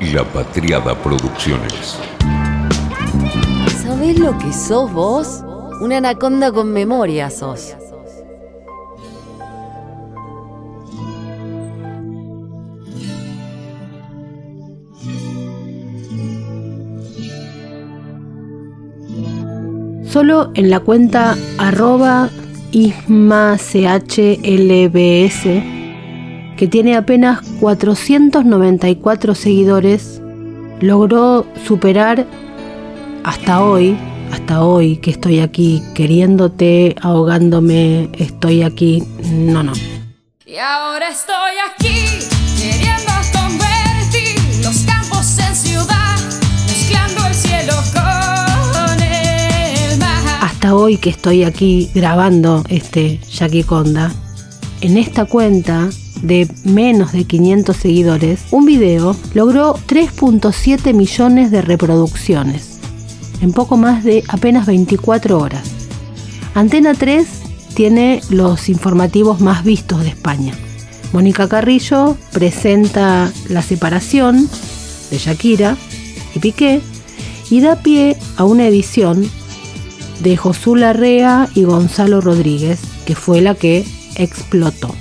La Patriada Producciones. ¿Sabés lo que sos vos? Una anaconda con memoria sos. Solo en la cuenta arroba ismachlbs, que tiene apenas 494 seguidores, logró superar hasta hoy, hasta hoy que estoy aquí queriéndote, ahogándome, estoy aquí, no, no. Y ahora estoy aquí queriendo convertir los campos en ciudad, mezclando el cielo con el mar. Hasta hoy que estoy aquí grabando este Jackie Conda, en esta cuenta de menos de 500 seguidores, un video logró 3.7 millones de reproducciones en poco más de apenas 24 horas. Antena 3 tiene los informativos más vistos de España. Mónica Carrillo presenta la separación de Shakira y Piqué y da pie a una edición de Josú Larrea y Gonzalo Rodríguez, que fue la que explotó.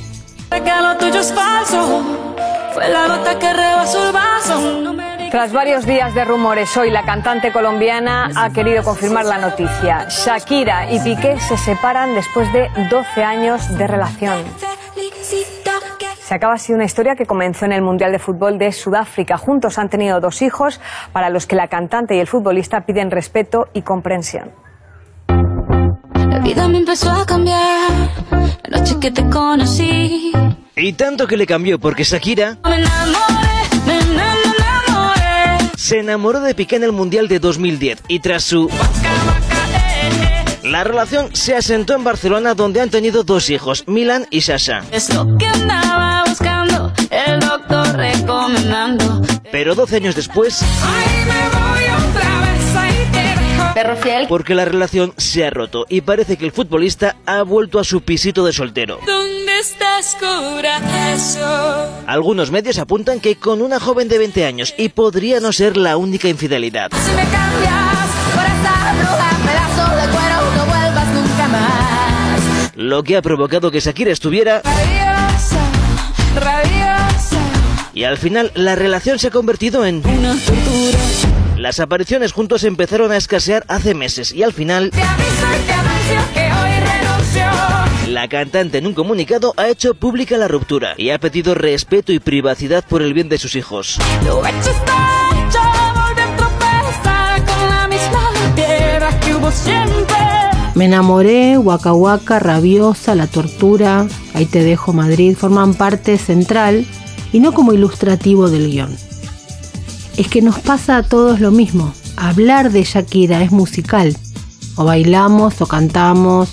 Tras varios días de rumores, hoy la cantante colombiana ha querido confirmar la noticia. Shakira y Piqué se separan después de 12 años de relación. Se acaba así una historia que comenzó en el Mundial de Fútbol de Sudáfrica. Juntos han tenido dos hijos para los que la cantante y el futbolista piden respeto y comprensión. La vida me empezó a cambiar. La noche que te conocí, Y tanto que le cambió porque Shakira me enamoré, me enamoré. se enamoró de Piqué en el Mundial de 2010 y tras su... La relación se asentó en Barcelona donde han tenido dos hijos, Milan y Sasha. Es lo que andaba buscando, el doctor recomendando. Pero 12 años después, Ay, me voy Perro fiel. porque la relación se ha roto y parece que el futbolista ha vuelto a su pisito de soltero. ¿Dónde estás, corazón? Algunos medios apuntan que con una joven de 20 años y podría no ser la única infidelidad. Si me cambias por esa bruja, pedazo de cuero, no vuelvas nunca más. Lo que ha provocado que Shakira estuviera Rabiosa, rabiosa, y al final la relación se ha convertido en... una tortura. Las apariciones juntos empezaron a escasear hace meses y al final Te aviso y te anuncio que hoy renuncio. la cantante en un comunicado ha hecho pública la ruptura y ha pedido respeto y privacidad por el bien de sus hijos. Lo hecho está hecho, volví a tropezar con la misma piedra que hubo siempre. Me enamoré, Waka Waka, Rabiosa, La Tortura, Ahí te dejo Madrid, forman parte central y no como ilustrativo del guion. Es que nos pasa a todos lo mismo. Hablar de Shakira es musical. O bailamos, o cantamos,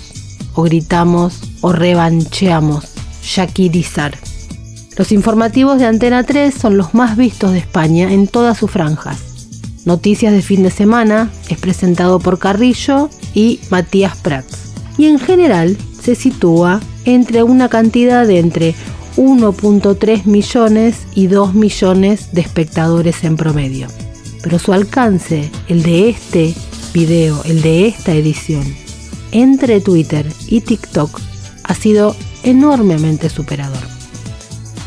o gritamos, o revancheamos. Shakirizar. Los informativos de Antena 3 son los más vistos de España en todas sus franjas. Noticias de fin de semana es presentado por Carrillo y Matías Prats. Y en general se sitúa entre una cantidad de entre 1.3 millones y 2 millones de espectadores en promedio. Pero su alcance, el de este video, el de esta edición, entre Twitter y TikTok, ha sido enormemente superador.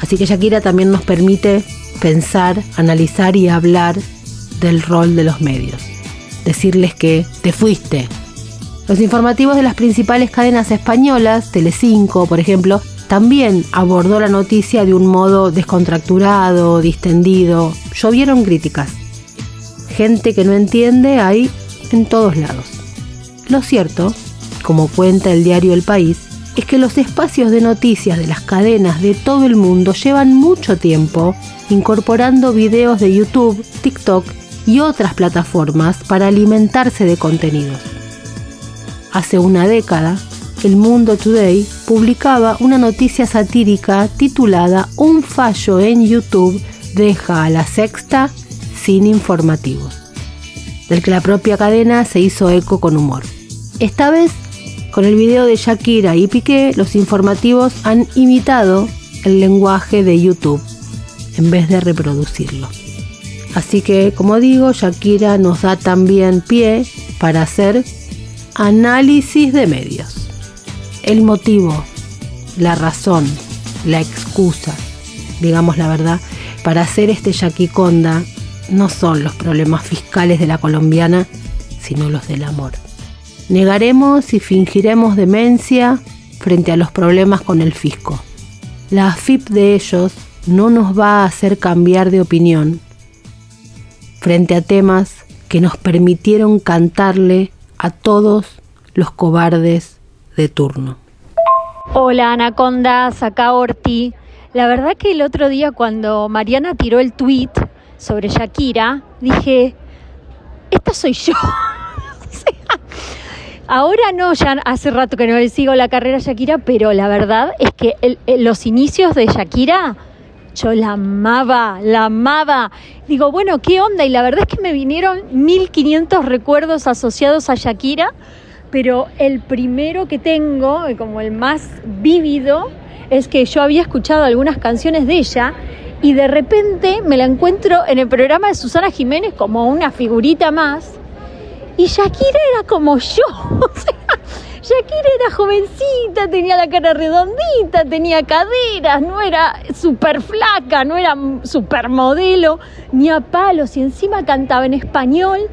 Así que Shakira también nos permite pensar, analizar y hablar del rol de los medios. Decirles que te fuiste. Los informativos de las principales cadenas españolas, Telecinco, por ejemplo, también abordó la noticia de un modo descontracturado, distendido. Llovieron críticas. Gente que no entiende hay en todos lados. Lo cierto, como cuenta el diario El País, es que los espacios de noticias de las cadenas de todo el mundo llevan mucho tiempo incorporando videos de YouTube, TikTok y otras plataformas para alimentarse de contenidos. Hace una década, El Mundo Today publicaba una noticia satírica titulada Un fallo en YouTube deja a la sexta sin informativos, del que la propia cadena se hizo eco con humor. Esta vez, con el video de Shakira y Piqué, los informativos han imitado el lenguaje de YouTube en vez de reproducirlo. Así que, como digo, Shakira nos da también pie para hacer análisis de medios. El motivo, la razón, la excusa, digamos la verdad, para hacer este yaquiconda no son los problemas fiscales de la colombiana, sino los del amor. Negaremos y fingiremos demencia frente a los problemas con el fisco. La AFIP de ellos no nos va a hacer cambiar de opinión frente a temas que nos permitieron cantarle a todos los cobardes de turno. Hola Anaconda, acá Orti. La verdad que el otro día cuando Mariana tiró el tweet sobre Shakira, dije, esta soy yo. Ahora no, ya hace rato que no le sigo la carrera Shakira, pero la verdad es que los inicios de Shakira, yo la amaba, la amaba. Digo, bueno, ¿qué onda? Y la verdad es que me vinieron 1500 recuerdos asociados a Shakira, pero el primero que tengo, como el más vívido, es que yo había escuchado algunas canciones de ella y de repente me la encuentro en el programa de Susana Jiménez como una figurita más y Shakira era como yo. Shakira era jovencita, tenía la cara redondita, tenía caderas, no era súper flaca, no era súper modelo, ni a palos, y encima cantaba en español,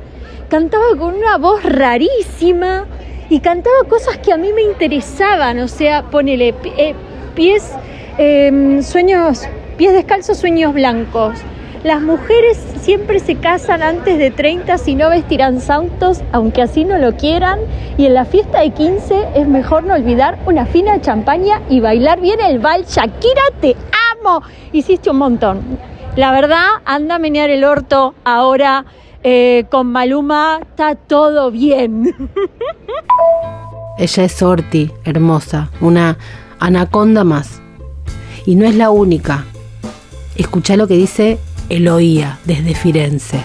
cantaba con una voz rarísima y cantaba cosas que a mí me interesaban, o sea, ponele eh, pies, em, sueños, pies descalzos, sueños blancos las mujeres siempre se casan antes de 30 si no vestirán santos, aunque así no lo quieran. Y en la fiesta de 15 es mejor no olvidar una fina champaña y bailar bien el bal. Shakira, te amo. Hiciste un montón. La verdad, anda a menear el orto ahora eh, con Maluma. Está todo bien. Ella es Orti, hermosa, una anaconda más. Y no es la única. Escucha lo que dice Eloía desde Firenze.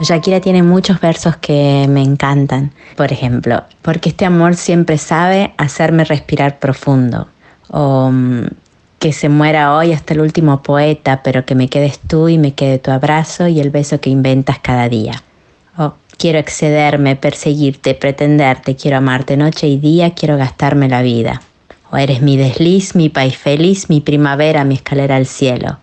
Shakira tiene muchos versos que me encantan. Por ejemplo, porque este amor siempre sabe hacerme respirar profundo. O mm, que se muera hoy hasta el último poeta, pero que me quedes tú y me quede tu abrazo y el beso que inventas cada día. O quiero excederme, perseguirte, pretenderte, quiero amarte noche y día, quiero gastarme la vida. O eres mi desliz, mi país feliz, mi primavera, mi escalera al cielo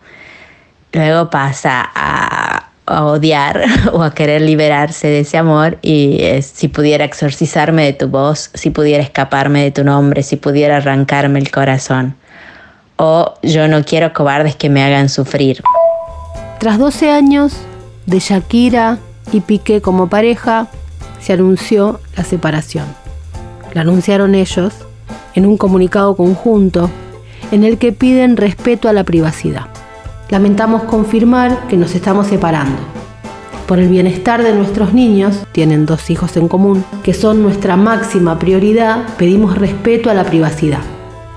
luego pasa a, odiar o a querer liberarse de ese amor y si pudiera exorcizarme de tu voz, si pudiera escaparme de tu nombre, si pudiera arrancarme el corazón. O yo no quiero cobardes que me hagan sufrir. Tras 12 años de Shakira y Piqué como pareja, se anunció la separación. La anunciaron ellos en un comunicado conjunto en el que piden respeto a la privacidad. Lamentamos confirmar que nos estamos separando. Por el bienestar de nuestros niños, tienen dos hijos en común, que son nuestra máxima prioridad, pedimos respeto a la privacidad.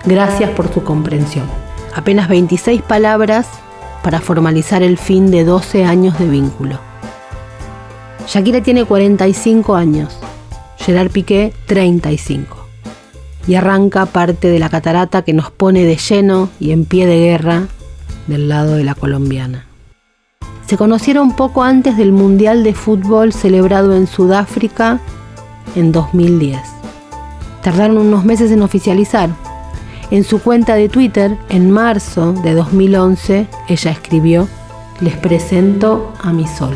Gracias por su comprensión. Apenas 26 palabras para formalizar el fin de 12 años de vínculo. Shakira tiene 45 años, Gerard Piqué 35. Y arranca parte de la catarata que nos pone de lleno y en pie de guerra del lado de la colombiana. Se conocieron poco antes del Mundial de Fútbol celebrado en Sudáfrica en 2010. Tardaron unos meses en oficializar. En su cuenta de Twitter, en marzo de 2011, ella escribió, les presento a mi sol.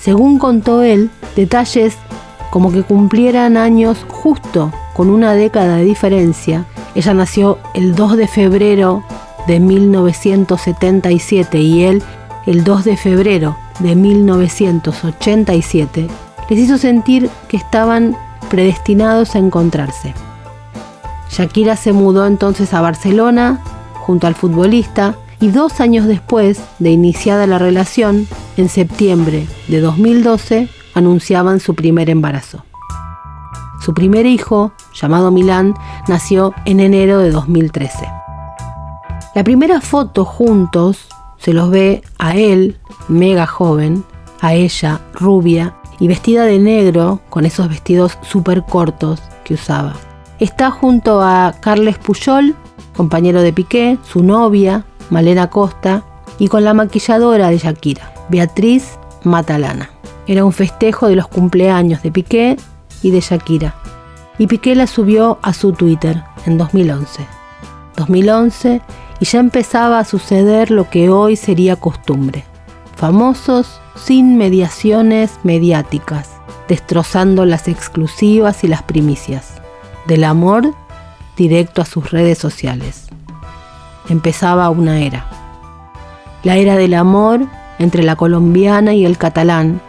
Según contó él, detalles como que cumplieran años justo con una década de diferencia. Ella nació el 2 de febrero de 1977 y él el 2 de febrero de 1987, les hizo sentir que estaban predestinados a encontrarse. Shakira se mudó entonces a Barcelona junto al futbolista y dos años después de iniciada la relación, en septiembre de 2012, anunciaban su primer embarazo. Su primer hijo, llamado Milán, nació en enero de 2013. La primera foto juntos se los ve a él, mega joven, a ella, rubia y vestida de negro con esos vestidos súper cortos que usaba. Está junto a Carles Puyol, compañero de Piqué, su novia, Malena Costa, y con la maquilladora de Shakira, Beatriz Matalana. Era un festejo de los cumpleaños de Piqué y de Shakira. Y Piqué la subió a su Twitter en 2011. 2011 y ya empezaba a suceder lo que hoy sería costumbre. Famosos sin mediaciones mediáticas, destrozando las exclusivas y las primicias. Del amor directo a sus redes sociales. Empezaba una era. La era del amor entre la colombiana y el catalán,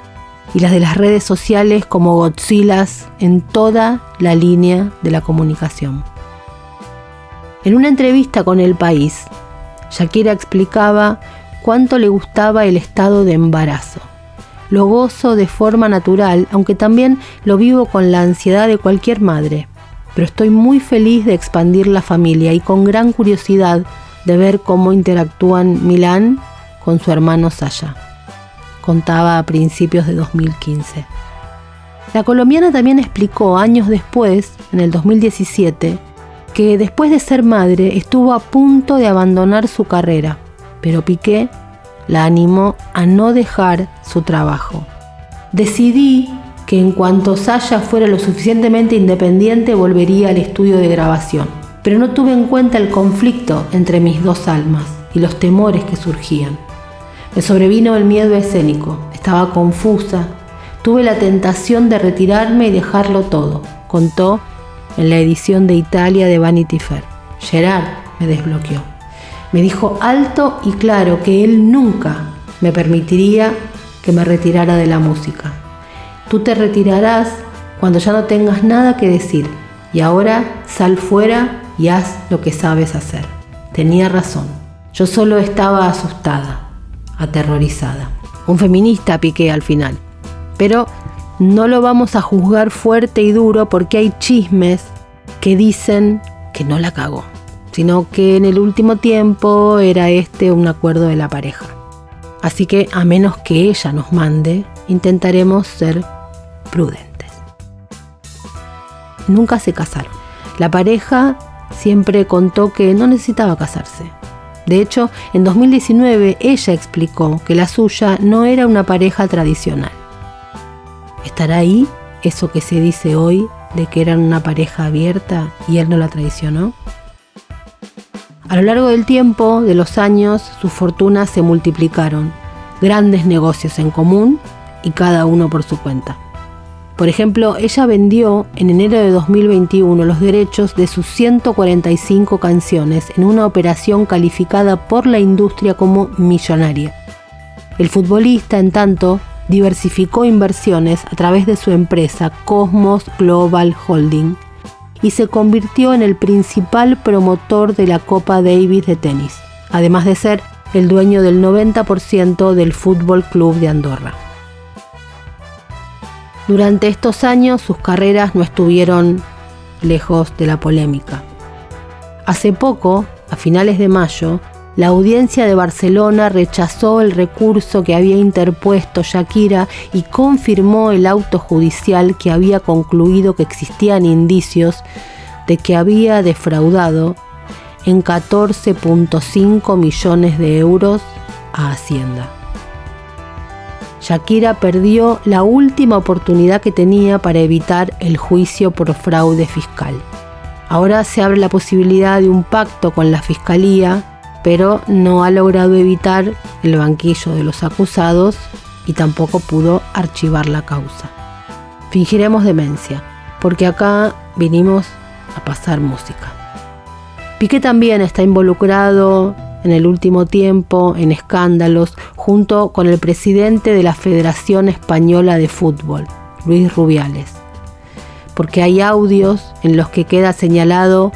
y las de las redes sociales como Godzillas en toda la línea de la comunicación. En una entrevista con El País, Shakira explicaba cuánto le gustaba el estado de embarazo. Lo gozo de forma natural, aunque también lo vivo con la ansiedad de cualquier madre. Pero estoy muy feliz de expandir la familia y con gran curiosidad de ver cómo interactúan Milán con su hermano Sasha. Contaba a principios de 2015. La colombiana también explicó años después, en el 2017, que después de ser madre estuvo a punto de abandonar su carrera, pero Piqué la animó a no dejar su trabajo. Decidí que en cuanto Sasha fuera lo suficientemente independiente volvería al estudio de grabación, pero no tuve en cuenta el conflicto entre mis dos almas y los temores que surgían. Me sobrevino el miedo escénico, estaba confusa, tuve la tentación de retirarme y dejarlo todo, contó en la edición de Italia de Vanity Fair. Gerard me desbloqueó. Me dijo alto y claro que él nunca me permitiría que me retirara de la música. Tú te retirarás cuando ya no tengas nada que decir y ahora sal fuera y haz lo que sabes hacer. Tenía razón. Yo solo estaba asustada, aterrorizada. Un feminista piqué al final. Pero no lo vamos a juzgar fuerte y duro porque hay chismes que dicen que no la cagó, sino que en el último tiempo era este un acuerdo de la pareja. Así que a menos que ella nos mande, intentaremos ser prudentes. Nunca se casaron. La pareja siempre contó que no necesitaba casarse. De hecho, en 2019 ella explicó que la suya no era una pareja tradicional. ¿Estará ahí eso que se dice hoy de que eran una pareja abierta y él no la traicionó? A lo largo del tiempo, de los años, sus fortunas se multiplicaron, grandes negocios en común y cada uno por su cuenta. Por ejemplo, ella vendió en enero de 2021 los derechos de sus 145 canciones en una operación calificada por la industria como millonaria. El futbolista, en tanto, diversificó inversiones a través de su empresa Cosmos Global Holding y se convirtió en el principal promotor de la Copa Davis de tenis, además de ser el dueño del 90% del Fútbol Club de Andorra. Durante estos años sus carreras no estuvieron lejos de la polémica. Hace poco, a finales de mayo, la audiencia de Barcelona rechazó el recurso que había interpuesto Shakira y confirmó el auto judicial que había concluido que existían indicios de que había defraudado en 14.5 millones de euros a Hacienda. Shakira perdió la última oportunidad que tenía para evitar el juicio por fraude fiscal. Ahora se abre la posibilidad de un pacto con la Fiscalía pero no ha logrado evitar el banquillo de los acusados y tampoco pudo archivar la causa. Fingiremos demencia, porque acá vinimos a pasar música. Piqué también está involucrado en el último tiempo en escándalos junto con el presidente de la Federación Española de Fútbol, Luis Rubiales, porque hay audios en los que queda señalado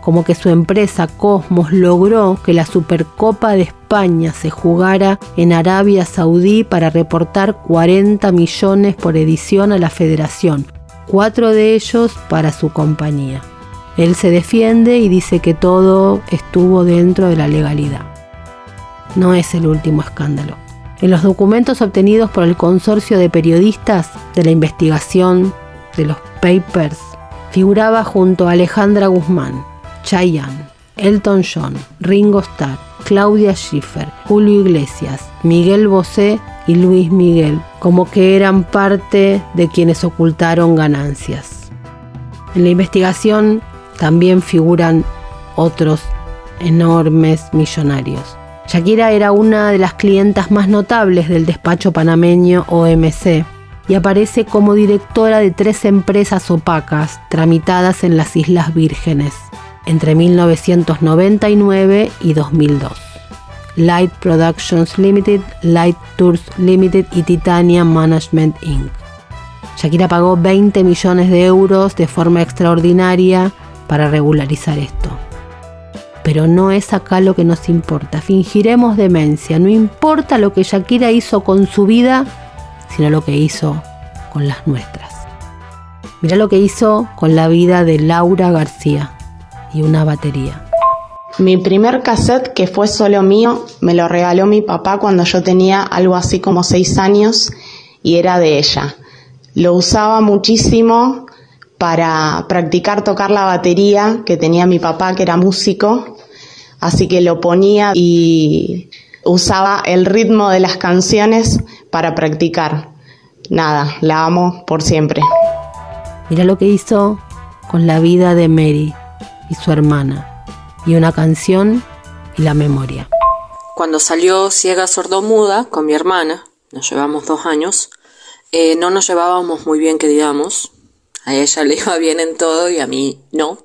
como que su empresa Cosmos logró que la Supercopa de España se jugara en Arabia Saudí para reportar 40 millones por edición a la federación, cuatro de ellos para su compañía. Él se defiende y dice que todo estuvo dentro de la legalidad. No es el último escándalo. En los documentos obtenidos por el consorcio de periodistas de la investigación de los papers, figuraba junto a Alejandra Guzmán, Chayanne, Elton John, Ringo Starr, Claudia Schiffer, Julio Iglesias, Miguel Bosé y Luis Miguel, como que eran parte de quienes ocultaron ganancias. En la investigación también figuran otros enormes millonarios. Shakira era una de las clientas más notables del despacho panameño OMC y aparece como directora de tres empresas opacas tramitadas en las Islas Vírgenes entre 1999 y 2002. Light Productions Limited, Light Tours Limited y Titania Management Inc. Shakira pagó 20 millones de euros de forma extraordinaria para regularizar esto. Pero no es acá lo que nos importa. Fingiremos demencia. No importa lo que Shakira hizo con su vida, sino lo que hizo con las nuestras. Mira lo que hizo con la vida de Laura García y una batería. Mi primer cassette, que fue solo mío, me lo regaló mi papá cuando yo tenía algo así como seis años y era de ella. Lo usaba muchísimo para practicar tocar la batería que tenía mi papá, que era músico, así que lo ponía y usaba el ritmo de las canciones para practicar. Nada, la amo por siempre. Mira lo que hizo con la vida de Mary y su hermana, y una canción y la memoria. Cuando salió Ciega Sordomuda con mi hermana, nos llevamos dos años, eh, no nos llevábamos muy bien, que digamos. A ella le iba bien en todo y a mí no.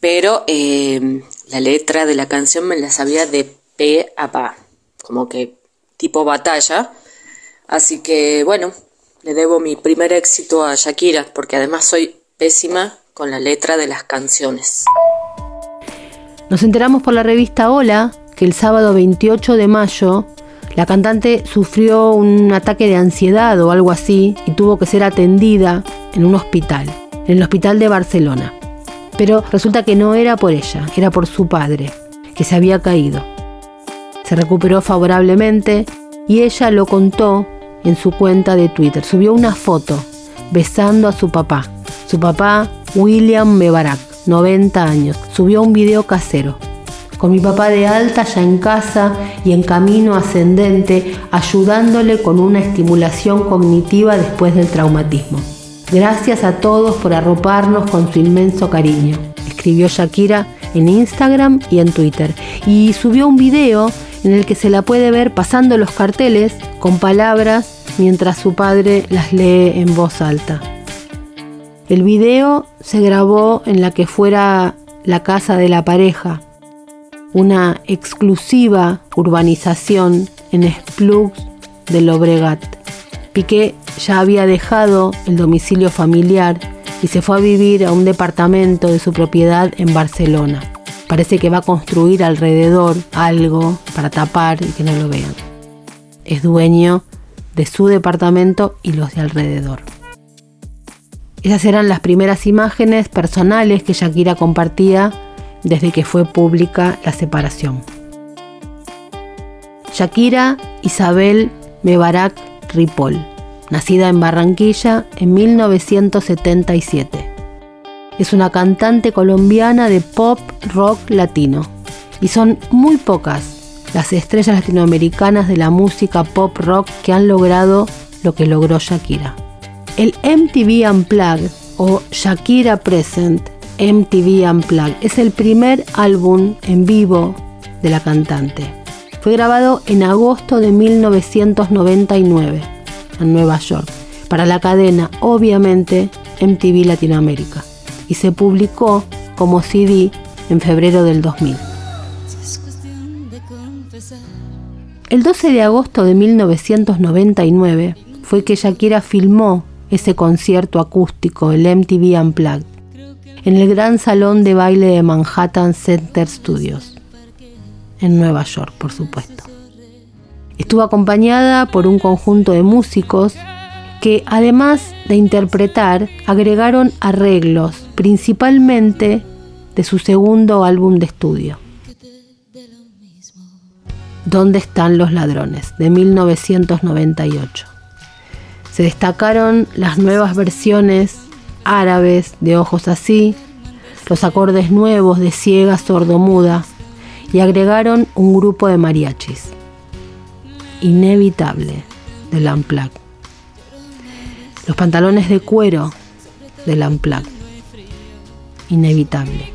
Pero eh, la letra de la canción me la sabía de pe a pa, como que tipo batalla. Así que bueno, le debo mi primer éxito a Shakira, porque además soy pésima con la letra de las canciones. Nos enteramos por la revista Hola que el sábado 28 de mayo la cantante sufrió un ataque de ansiedad o algo así y tuvo que ser atendida en un hospital, en el hospital de Barcelona. Pero resulta que no era por ella, era por su padre, que se había caído. Se recuperó favorablemente y ella lo contó en su cuenta de Twitter. Subió una foto besando a su papá. Su papá, William Mebarak, 90 años, subió un video casero con mi papá de alta ya en casa y en camino ascendente, ayudándole con una estimulación cognitiva después del traumatismo. Gracias a todos por arroparnos con su inmenso cariño, escribió Shakira en Instagram y en Twitter, y subió un video en el que se la puede ver pasando los carteles con palabras mientras su padre las lee en voz alta. El video se grabó en la que fuera la casa de la pareja, una exclusiva urbanización en Esplugs de Lobregat. Piqué ya había dejado el domicilio familiar y se fue a vivir a un departamento de su propiedad en Barcelona. Parece que va a construir alrededor algo para tapar y que no lo vean. Es dueño de su departamento y los de alrededor. Esas eran las primeras imágenes personales que Shakira compartía desde que fue pública la separación. Shakira Isabel Mebarak Ripoll, nacida en Barranquilla en 1977. Es una cantante colombiana de pop rock latino y son muy pocas las estrellas latinoamericanas de la música pop rock que han logrado lo que logró Shakira. El MTV Unplugged o Shakira Present MTV Unplugged. Es el primer álbum en vivo de la cantante. Fue grabado en agosto de 1999 en Nueva York para la cadena, obviamente, MTV Latinoamérica y se publicó como CD en febrero del 2000. El 12 de agosto de 1999 fue que Shakira filmó ese concierto acústico, el MTV Unplugged, en el gran salón de baile de Manhattan Center Studios, en Nueva York, por supuesto. Estuvo acompañada por un conjunto de músicos que, además de interpretar, agregaron arreglos, principalmente de su segundo álbum de estudio. ¿Dónde están los ladrones? de 1998. Se destacaron las nuevas versiones árabes de ojos así, los acordes nuevos de ciega sordomuda y agregaron un grupo de mariachis. Inevitable del Amplac. Los pantalones de cuero del Amplac. Inevitable.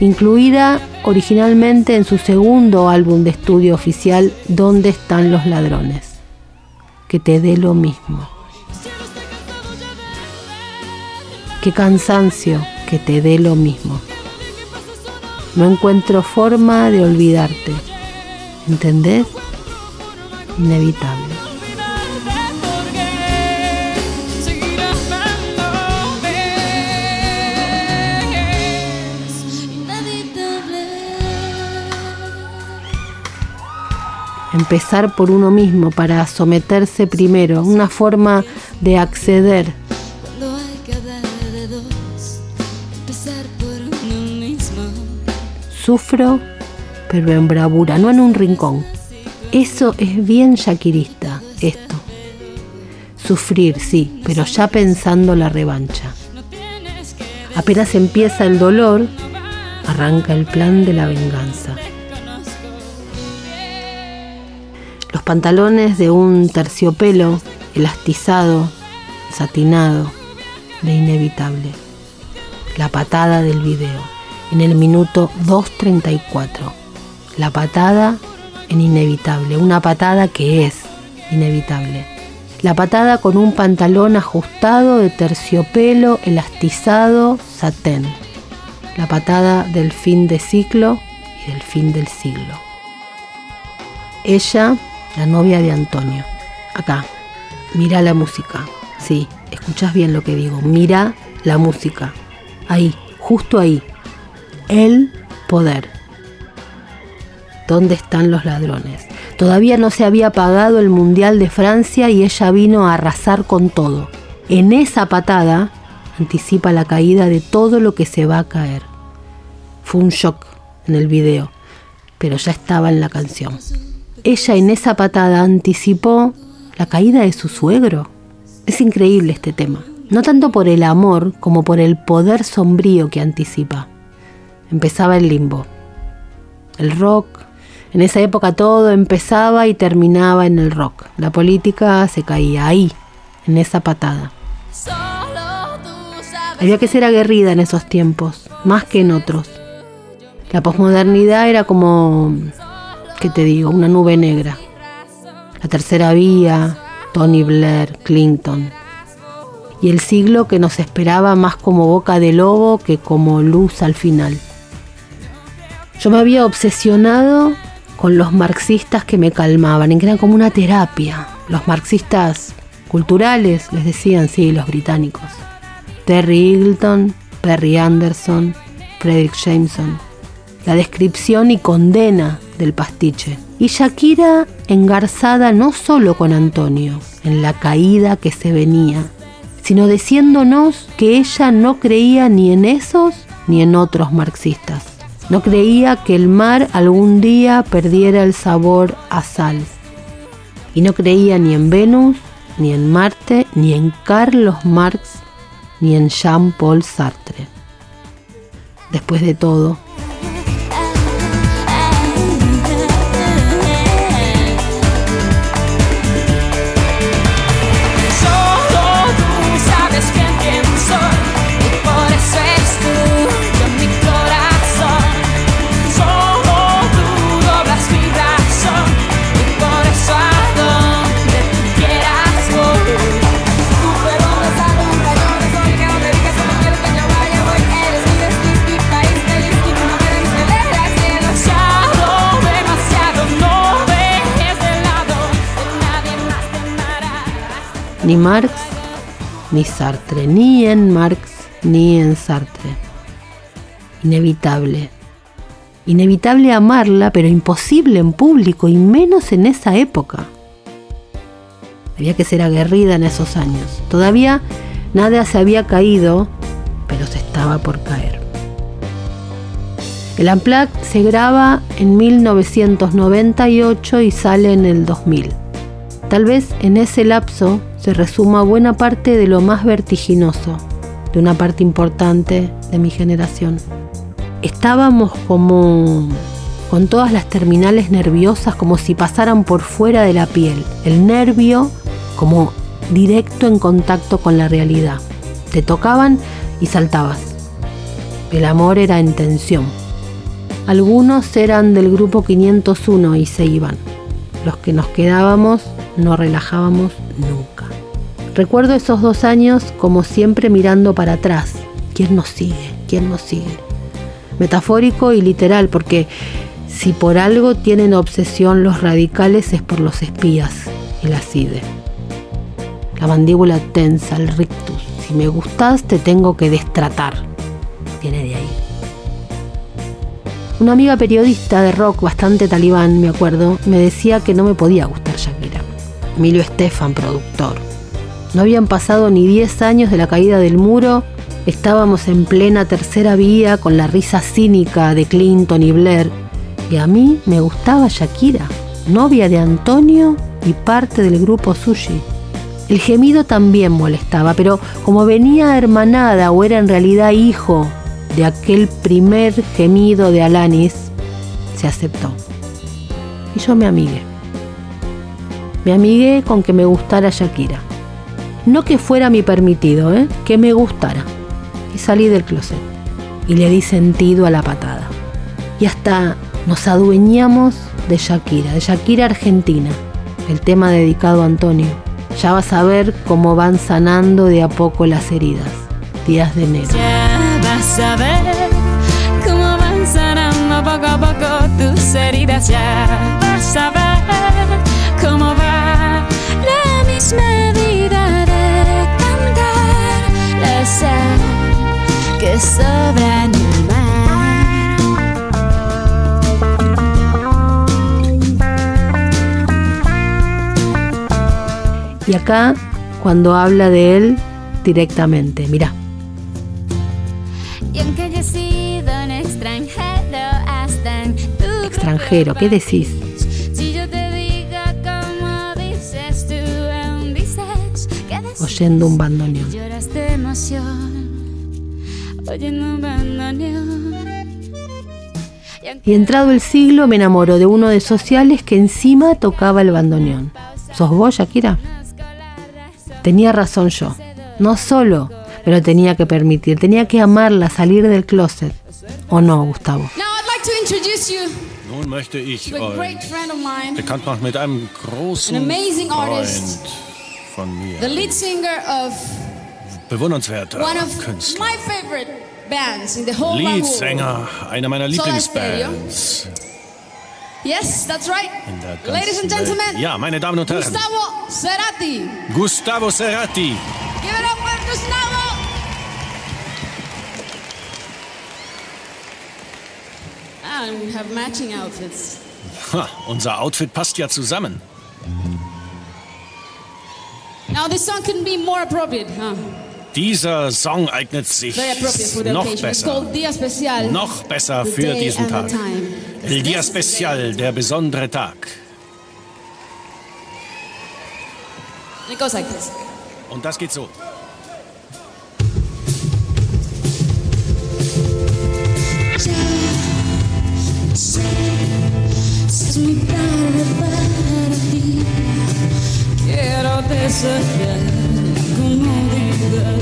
Incluida originalmente en su segundo álbum de estudio oficial, ¿Dónde están los ladrones? Que te dé lo mismo. Qué cansancio que te dé lo mismo. No encuentro forma de olvidarte. ¿Entendés? Inevitable. Empezar por uno mismo para someterse primero, una forma de acceder Sufro, pero en bravura, no en un rincón. Eso es bien yaquirista, esto. Sufrir, sí, pero ya pensando la revancha. Apenas empieza el dolor, arranca el plan de la venganza. Los pantalones de un terciopelo elastizado, satinado, de inevitable. La patada del video en el minuto 2.34. La patada en inevitable, una patada que es inevitable. La patada con un pantalón ajustado de terciopelo, elastizado, satén. La patada del fin de ciclo y del fin del siglo. Ella, la novia de Antonio. Acá, mira la música. Sí, escuchas bien lo que digo. Mira la música. Ahí, justo ahí, el poder. ¿Dónde están los ladrones? Todavía no se había pagado el Mundial de Francia y ella vino a arrasar con todo. En esa patada anticipa la caída de todo lo que se va a caer. Fue un shock en el video, pero ya estaba en la canción. Ella en esa patada anticipó la caída de su suegro. Es increíble este tema, no tanto por el amor como por el poder sombrío que anticipa empezaba el limbo. El rock, en esa época todo empezaba y terminaba en el rock. La política se caía ahí, en esa patada. Había que ser aguerrida en esos tiempos, más que en otros. La posmodernidad era como, ¿qué te digo?, una nube negra. La tercera vía, Tony Blair, Clinton. Y el siglo que nos esperaba más como boca de lobo que como luz al final. Yo me había obsesionado con los marxistas que me calmaban, en que eran como una terapia. Los marxistas culturales, les decían, sí, los británicos. Terry Eagleton, Perry Anderson, Frederick Jameson. La descripción y condena del pastiche. Y Shakira engarzada no solo con Antonio, en la caída que se venía, sino diciéndonos que ella no creía ni en esos ni en otros marxistas no creía que el mar algún día perdiera el sabor a sal. Y no creía ni en Venus, ni en Marte, ni en Carlos Marx, ni en Jean-Paul Sartre. Después de todo, ni Marx ni Sartre, ni en Marx ni en Sartre. Inevitable. Inevitable amarla, pero imposible en público y menos en esa época. Había que ser aguerrida en esos años. Todavía nada se había caído, pero se estaba por caer. El Amplac se graba en 1998 y sale en el 2000. Tal vez en ese lapso se resuma buena parte de lo más vertiginoso de una parte importante de mi generación. estábamos como con todas las terminales nerviosas como si pasaran por fuera de la piel. El nervio como directo en contacto con la realidad. Te tocaban y saltabas. El amor era en tensión. Algunos eran del grupo 501 y se iban. Los que nos quedábamos no relajábamos nunca. Recuerdo esos dos años como siempre mirando para atrás. ¿Quién nos sigue? ¿Quién nos sigue? Metafórico y literal, porque si por algo tienen obsesión los radicales es por los espías y la CIDE. La mandíbula tensa, el rictus. Si me gustas te tengo que destratar. Viene de ahí. Una amiga periodista de rock bastante talibán, me acuerdo, me decía que no me podía gustar Shakira. Emilio Estefan, productor. No habían pasado ni 10 años de la caída del muro, estábamos en plena tercera vía con la risa cínica de Clinton y Blair, y a mí me gustaba Shakira, novia de Antonio y parte del grupo Sushi. El gemido también molestaba, pero como venía hermanada o era en realidad hijo de aquel primer gemido de Alanis, se aceptó. Y yo me amigué. Me amigué con que me gustara Shakira. No que fuera mi permitido, ¿eh? que me gustara. Y salí del closet. Y le di sentido a la patada. Y hasta nos adueñamos de Shakira, de Shakira Argentina, el tema dedicado a Antonio. Ya vas a ver cómo van sanando de a poco las heridas. Días de enero. Ya vas a ver cómo van sanando poco a poco tus heridas. Ya vas a ver cómo va la misma vida la sal que sobra en el mar. Y acá, cuando habla de él directamente, mira. Y aunque haya sido un extranjero hasta en tu Extranjero, ¿qué decís Oyendo un bandoneón. Y entrado el siglo me enamoro de uno de sociales que encima tocaba el bandoneón. ¿Sos vos, Shakira? Tenía razón yo. No solo, pero tenía que permitir, tenía que amarla, salir del closet. ¿O no, Gustavo? Now I'd like to introduce you Nun möchte ich to a euch great friend of mine, bekannt machen mit einem großen An amazing Freund artist. von mir. the lead singer of Bewundernswerter of Künstler. my favorite bands in the whole wide world. Leadsänger einer meiner. Lieblingsbands. Yes, that's right. Ladies and gentlemen, Ja, meine Damen und Herren. Gustavo Cerati. Gustavo Cerati. Give it up for Gustavo. Ah, and we have matching outfits. Ha, unser Outfit passt ja zusammen. Now this song couldn't be more appropriate, huh? Dieser Song eignet sich noch besser, noch besser für diesen Tag. El Dia Special, der besondere Tag. Und das geht so. Quiero desear con comodidad.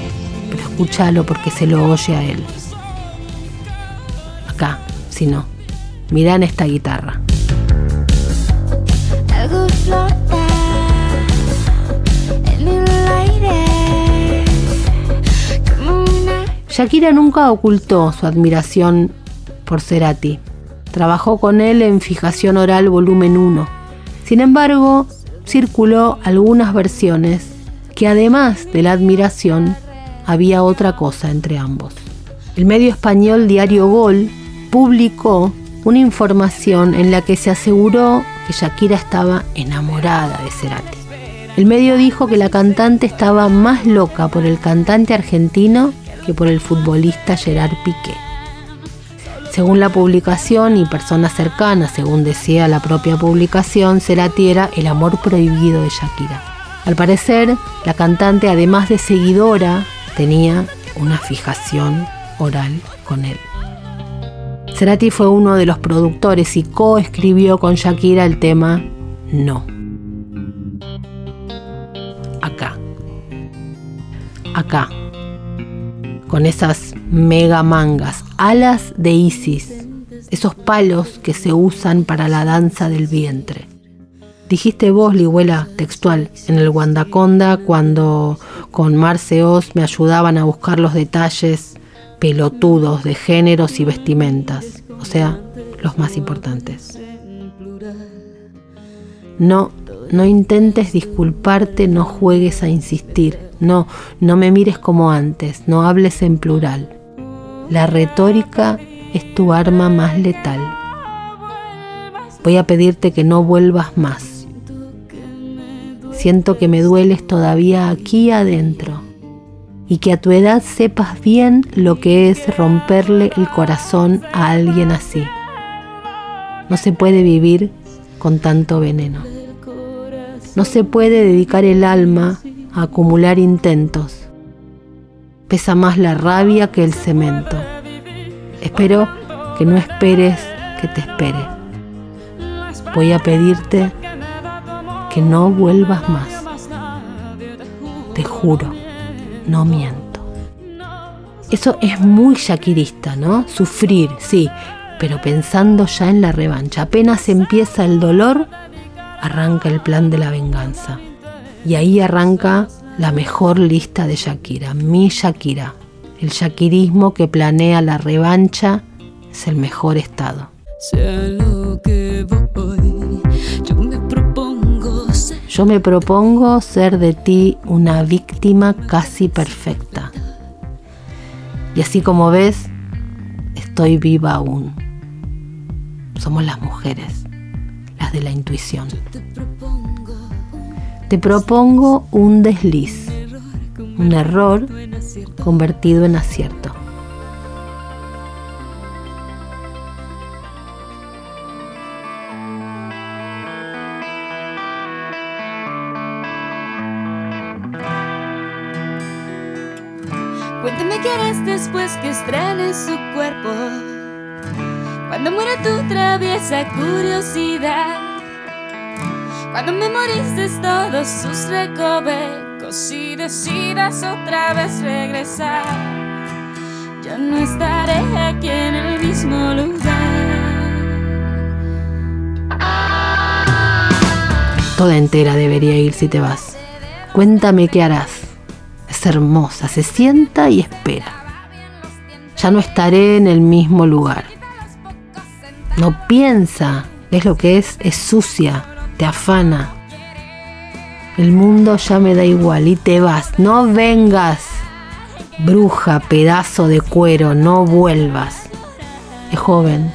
escúchalo porque se lo oye a él. Acá, si no. Mirá en esta guitarra. Shakira nunca ocultó su admiración por Cerati. Trabajó con él en Fijación Oral Volumen 1. Sin embargo, circuló algunas versiones que además de la admiración, había otra cosa entre ambos. El medio español Diario Gol publicó una información en la que se aseguró que Shakira estaba enamorada de Cerati. El medio dijo que la cantante estaba más loca por el cantante argentino que por el futbolista Gerard Piqué. Según la publicación y personas cercanas, según decía la propia publicación, Cerati era el amor prohibido de Shakira. Al parecer, la cantante, además de seguidora, tenía una fijación oral con él. Cerati fue uno de los productores y coescribió con Shakira el tema No. Acá. Acá. Con esas mega mangas, alas de Isis, esos palos que se usan para la danza del vientre. Dijiste vos, Ligüela, textual, en el Wandaconda, cuando con Marce Oz me ayudaban a buscar los detalles pelotudos de géneros y vestimentas, o sea, los más importantes. No, no intentes disculparte, no juegues a insistir, no, no me mires como antes, no hables en plural. La retórica es tu arma más letal. Voy a pedirte que no vuelvas más. Siento que me dueles todavía aquí adentro y que a tu edad sepas bien lo que es romperle el corazón a alguien así. No se puede vivir con tanto veneno. No se puede dedicar el alma a acumular intentos. Pesa más la rabia que el cemento. Espero que no esperes que te espere. Voy a pedirte que no vuelvas más. Te juro, no miento. Eso es muy shakirista, ¿no? Sufrir, sí, pero pensando ya en la revancha. Apenas empieza el dolor, arranca el plan de la venganza. Y ahí arranca la mejor lista de Shakira, mi Shakira. El shakirismo que planea la revancha es el mejor estado. Yo me propongo ser de ti una víctima casi perfecta. Y así como ves, estoy viva aún. Somos las mujeres, las de la intuición. Te propongo un desliz, un error convertido en acierto. Después que estrenes su cuerpo. Cuando muera tu traviesa curiosidad. Cuando memorices todos sus recovecos y decidas otra vez regresar. Yo no estaré aquí en el mismo lugar. Toda entera debería ir si te vas. Cuéntame qué harás. Es hermosa, se sienta y espera. Ya no estaré en el mismo lugar. No piensa, es lo que es, es sucia, te afana. El mundo ya me da igual y te vas, no vengas. Bruja, pedazo de cuero, no vuelvas. Es joven,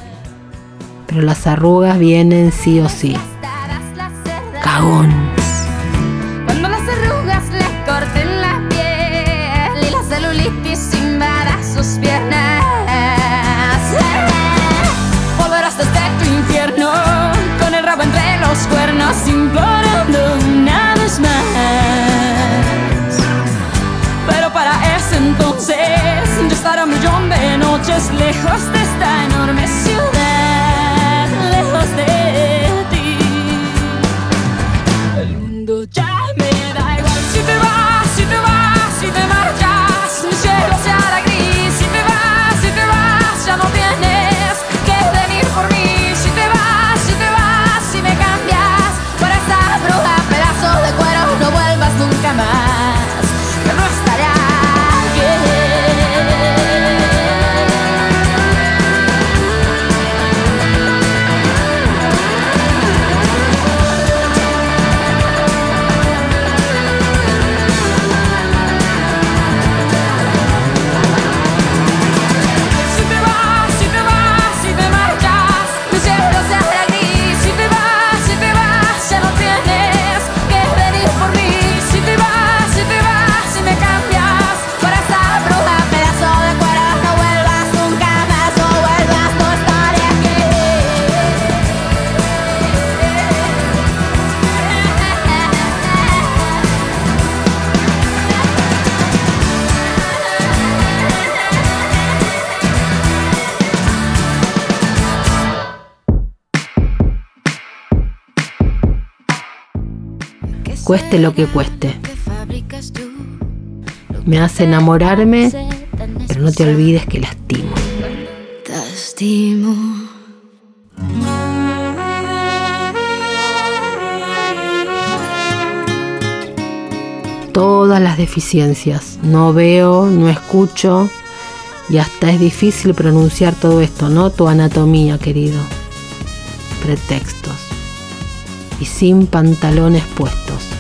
pero las arrugas vienen sí o sí. Cagón. Noches cueste lo que cueste. Me hace enamorarme, pero no te olvides que lastimo. Lastimo. Todas las deficiencias. No veo, no escucho y hasta es difícil pronunciar todo esto, ¿no? Tu anatomía, querido. Pretextos. Y sin pantalones puestos.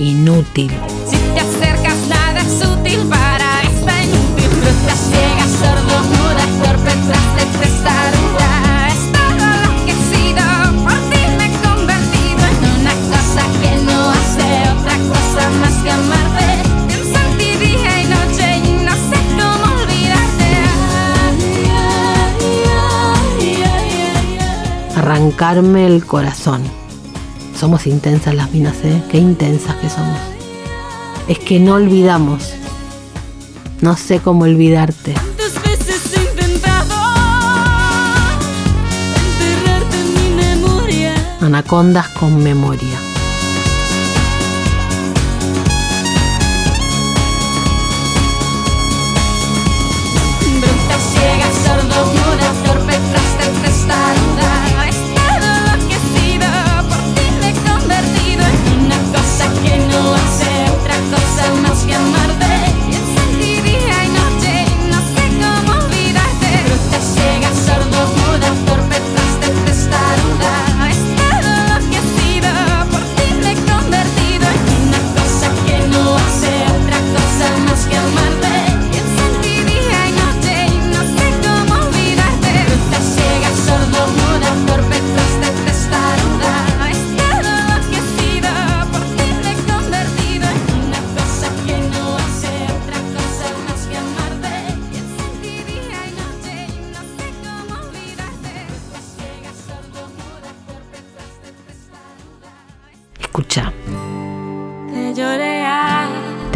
Inútil. Si te acercas nada es útil para esta inútil fruta ciega, sordo, muda, torpe, traste, testaruda. Es todo lo que he sido, por ti me he convertido en una cosa que no hace otra cosa más que amarte. Pienso en ti día y noche y no sé cómo olvidarte. Arrancarme el corazón. Somos intensas las minas, ¿eh? Qué intensas que somos. Es que no olvidamos. No sé cómo olvidarte. Tantas veces he intentado enterrarte en mi memoria. Anacondas con memoria.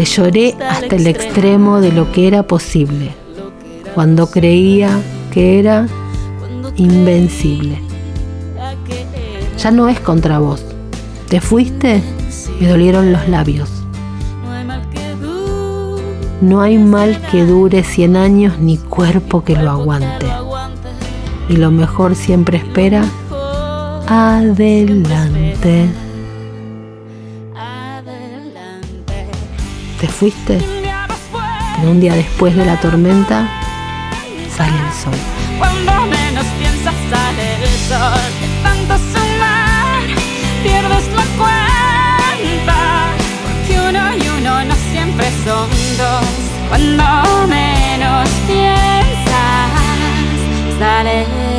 Te lloré hasta el extremo de lo que era posible, cuando creía que era invencible. Ya no es contra vos. Te fuiste, me dolieron los labios. No hay mal que dure 100 años ni cuerpo que lo aguante. Y lo mejor siempre espera adelante. Te fuiste, pero un día después de la tormenta sale el sol. Cuando menos piensas sale el sol. De tanto Pierdes la cuenta. Uno y uno no siempre son dos. Cuando menos piensas Sale el sol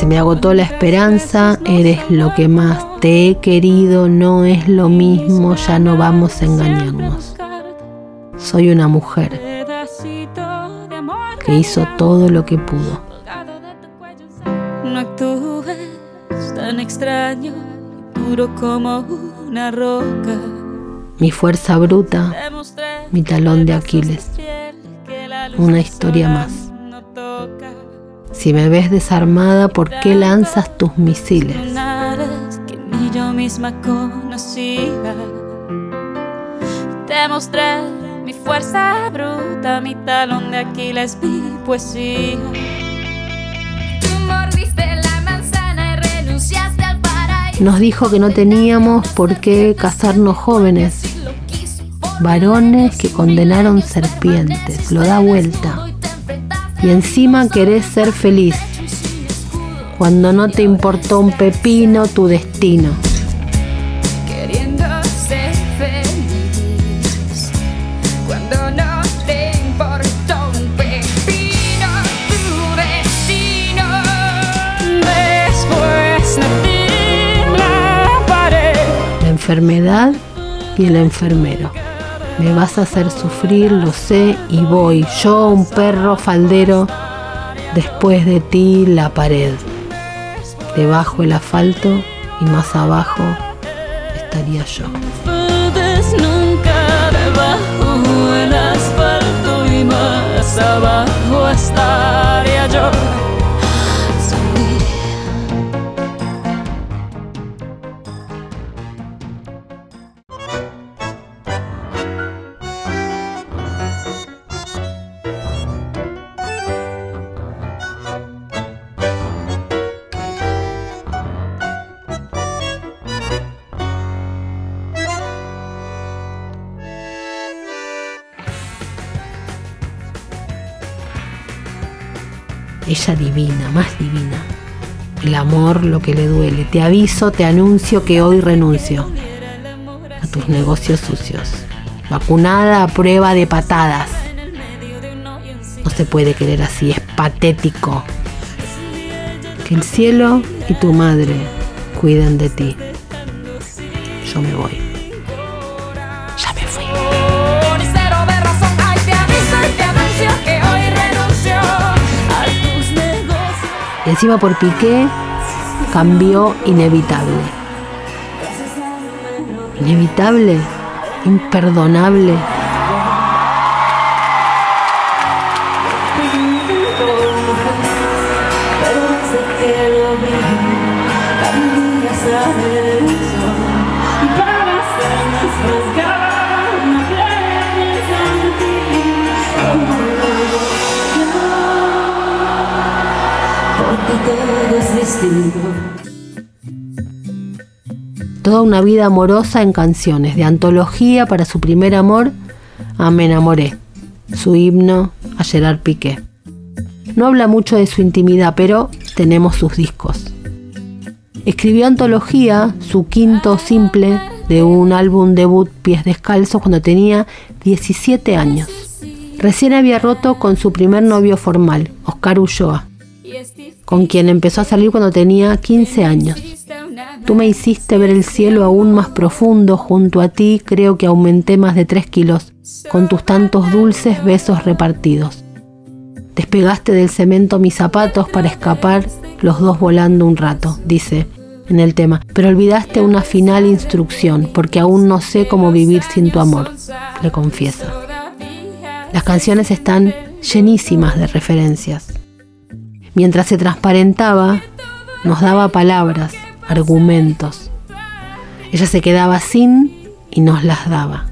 Se me agotó la esperanza, eres lo que más te he querido, no es lo mismo, ya no vamos a engañarnos. Soy una mujer que hizo todo lo que pudo. No actúes tan extraño duro como una roca Mi fuerza bruta, mi talón de Aquiles. Una historia más. Si me ves desarmada, ¿por qué lanzas tus misiles? Lunares que ni yo misma conocía. Te mostré mi fuerza bruta, mi talón de Aquiles, mi poesía. Tú mordiste la manzana y renunciaste al paraíso. Nos dijo que no teníamos por qué casarnos jóvenes. Varones que condenaron serpientes, lo da vuelta. Y encima querés ser feliz, cuando no te importó un pepino tu destino. Queriendo ser feliz cuando no te importó un pepino tu destino. Después nací la pared. La enfermedad y el enfermero. Me vas a hacer sufrir, lo sé, y voy, yo un perro faldero, después de ti la pared. Debajo el asfalto y más abajo estaría yo. Nunca debajo el abajo estaría yo. Divina, más divina. El amor lo que le duele. Te aviso, te anuncio que hoy renuncio a tus negocios sucios. Vacunada a prueba de patadas. No se puede querer así, es patético. Que el cielo y tu madre cuiden de ti. Yo me voy. Encima por Piqué cambió inevitable. Inevitable, imperdonable. Una vida amorosa en canciones, de antología para su primer amor, a Me enamoré, su himno a Gerard Piqué. No habla mucho de su intimidad, pero tenemos sus discos. Escribió Antología, su quinto simple de un álbum debut Pies Descalzos cuando tenía 17 años. Recién había roto con su primer novio formal, Oscar Ulloa, con quien empezó a salir cuando tenía 15 años. Tú me hiciste ver el cielo aún más profundo, junto a ti creo que aumenté más de 3 kilos, con tus tantos dulces besos repartidos. Despegaste del cemento mis zapatos para escapar, los dos volando un rato, dice en el tema, pero olvidaste una final instrucción, porque aún no sé cómo vivir sin tu amor, le confiesa. Las canciones están llenísimas de referencias. Mientras se transparentaba, nos daba palabras, argumentos. Ella se quedaba sin y nos las daba.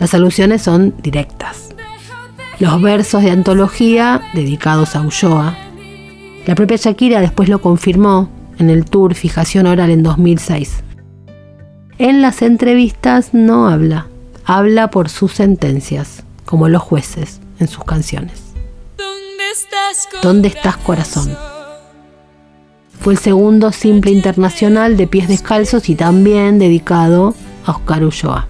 Las alusiones son directas. Los versos de antología dedicados a Ulloa. La propia Shakira después lo confirmó en el tour Fijación Oral en 2006. En las entrevistas no habla, habla por sus sentencias, como los jueces en sus canciones. ¿Dónde estás, ¿Dónde estás corazón? Fue el segundo simple internacional de pies descalzos y también dedicado a Oscar Ulloa.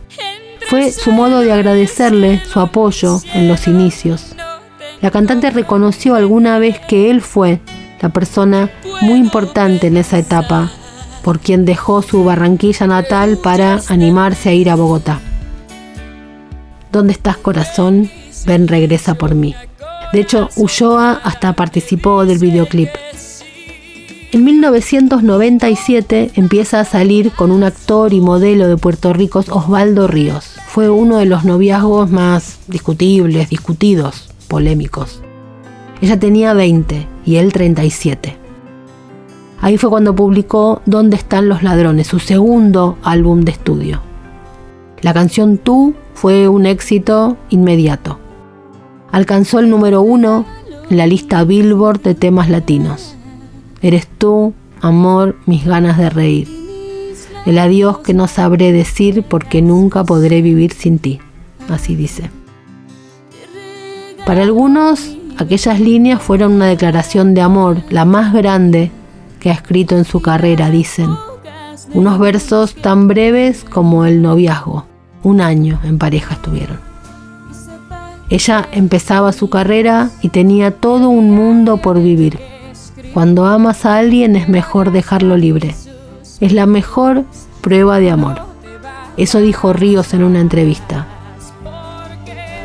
Fue su modo de agradecerle su apoyo en los inicios. La cantante reconoció alguna vez que él fue la persona muy importante en esa etapa, por quien dejó su Barranquilla natal para animarse a ir a Bogotá. ¿Dónde estás corazón? Ven, regresa por mí. De hecho, Ulloa hasta participó del videoclip. En 1997 empieza a salir con un actor y modelo de Puerto Rico, Osvaldo Ríos. Fue uno de los noviazgos más discutibles, discutidos, polémicos. Ella tenía 20 y él 37. Ahí fue cuando publicó ¿Dónde están los ladrones?, su segundo álbum de estudio. La canción Tú fue un éxito inmediato. Alcanzó el número uno en la lista Billboard de temas latinos. Eres tú, amor, mis ganas de reír. El adiós que no sabré decir porque nunca podré vivir sin ti. Así dice. Para algunos, aquellas líneas fueron una declaración de amor, la más grande que ha escrito en su carrera, dicen. Unos versos tan breves como el noviazgo. Un año en pareja estuvieron. Ella empezaba su carrera y tenía todo un mundo por vivir. Cuando amas a alguien es mejor dejarlo libre. Es la mejor prueba de amor. Eso dijo Ríos en una entrevista.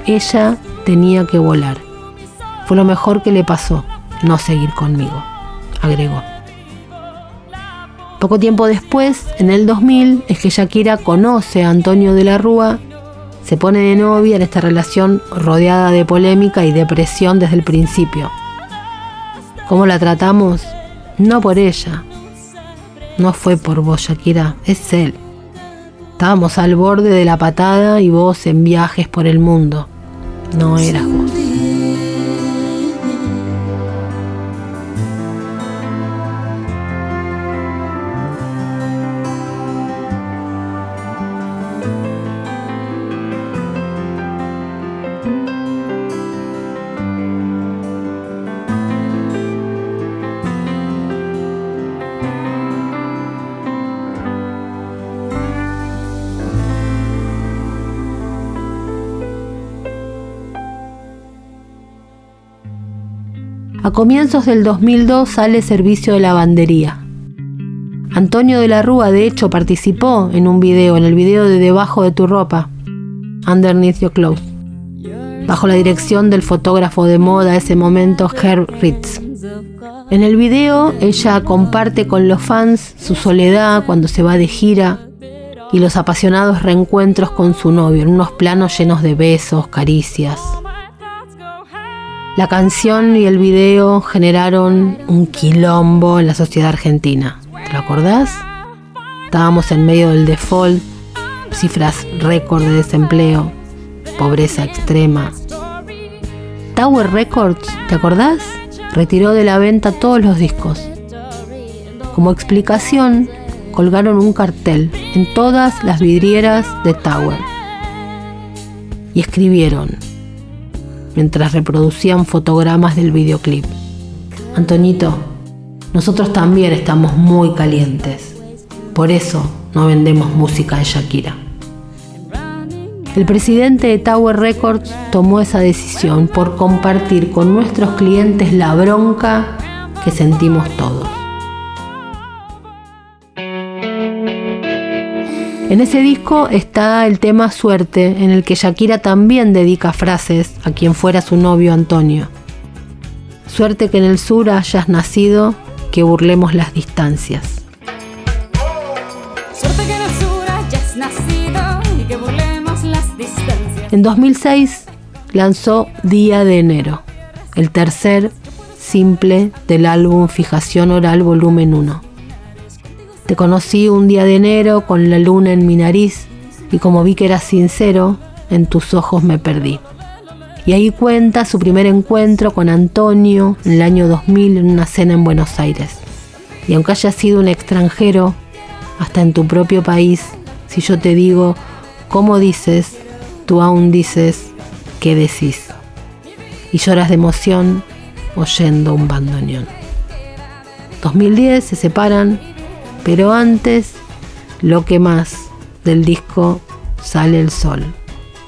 Ella tenía que volar. Fue lo mejor que le pasó, no seguir conmigo, agregó. Poco tiempo después, en el 2000, es que Shakira conoce a Antonio de la Rúa se pone de novia en esta relación rodeada de polémica y depresión desde el principio. ¿Cómo la tratamos? No por ella. No fue por vos, Shakira, es él. Estábamos al borde de la patada y vos en viajes por el mundo. No eras vos. A comienzos del 2002 sale Servicio de Lavandería. Antonio de la Rúa de hecho participó en un video, en el video de Debajo de tu ropa, Underneath Your Clothes, bajo la dirección del fotógrafo de moda ese momento, Herb Ritz. En el video ella comparte con los fans su soledad cuando se va de gira y los apasionados reencuentros con su novio en unos planos llenos de besos, caricias. La canción y el video generaron un quilombo en la sociedad argentina. ¿Te lo acordás? Estábamos en medio del default, cifras récord de desempleo, pobreza extrema. Tower Records, ¿te acordás? Retiró de la venta todos los discos. Como explicación, colgaron un cartel en todas las vidrieras de Tower. Y escribieron, mientras reproducían fotogramas del videoclip. Antonito, nosotros también estamos muy calientes. Por eso no vendemos música de Shakira. El presidente de Tower Records tomó esa decisión por compartir con nuestros clientes la bronca que sentimos todos. En ese disco está el tema Suerte, en el que Shakira también dedica frases a quien fuera su novio Antonio. Suerte que en el sur hayas nacido, que burlemos las distancias. En 2006 lanzó Día de Enero, el tercer simple del álbum Fijación Oral Volumen 1. Te conocí un día de enero con la luna en mi nariz y como vi que eras sincero, en tus ojos me perdí. Y ahí cuenta su primer encuentro con Antonio en el año 2000 en una cena en Buenos Aires. Y aunque haya sido un extranjero, hasta en tu propio país, si yo te digo, ¿cómo dices? Tú aún dices, ¿qué decís? Y lloras de emoción oyendo un bandoneón. 2010 se separan pero antes, lo que más del disco sale el sol.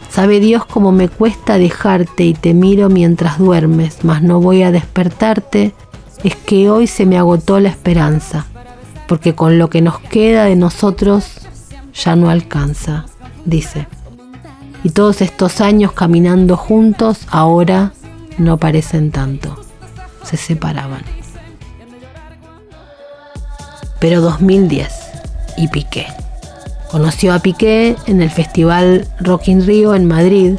Sabe Dios cómo me cuesta dejarte y te miro mientras duermes, mas no voy a despertarte. Es que hoy se me agotó la esperanza, porque con lo que nos queda de nosotros ya no alcanza, dice. Y todos estos años caminando juntos ahora no parecen tanto. Se separaban pero 2010 y Piqué. Conoció a Piqué en el Festival Rock in Rio en Madrid,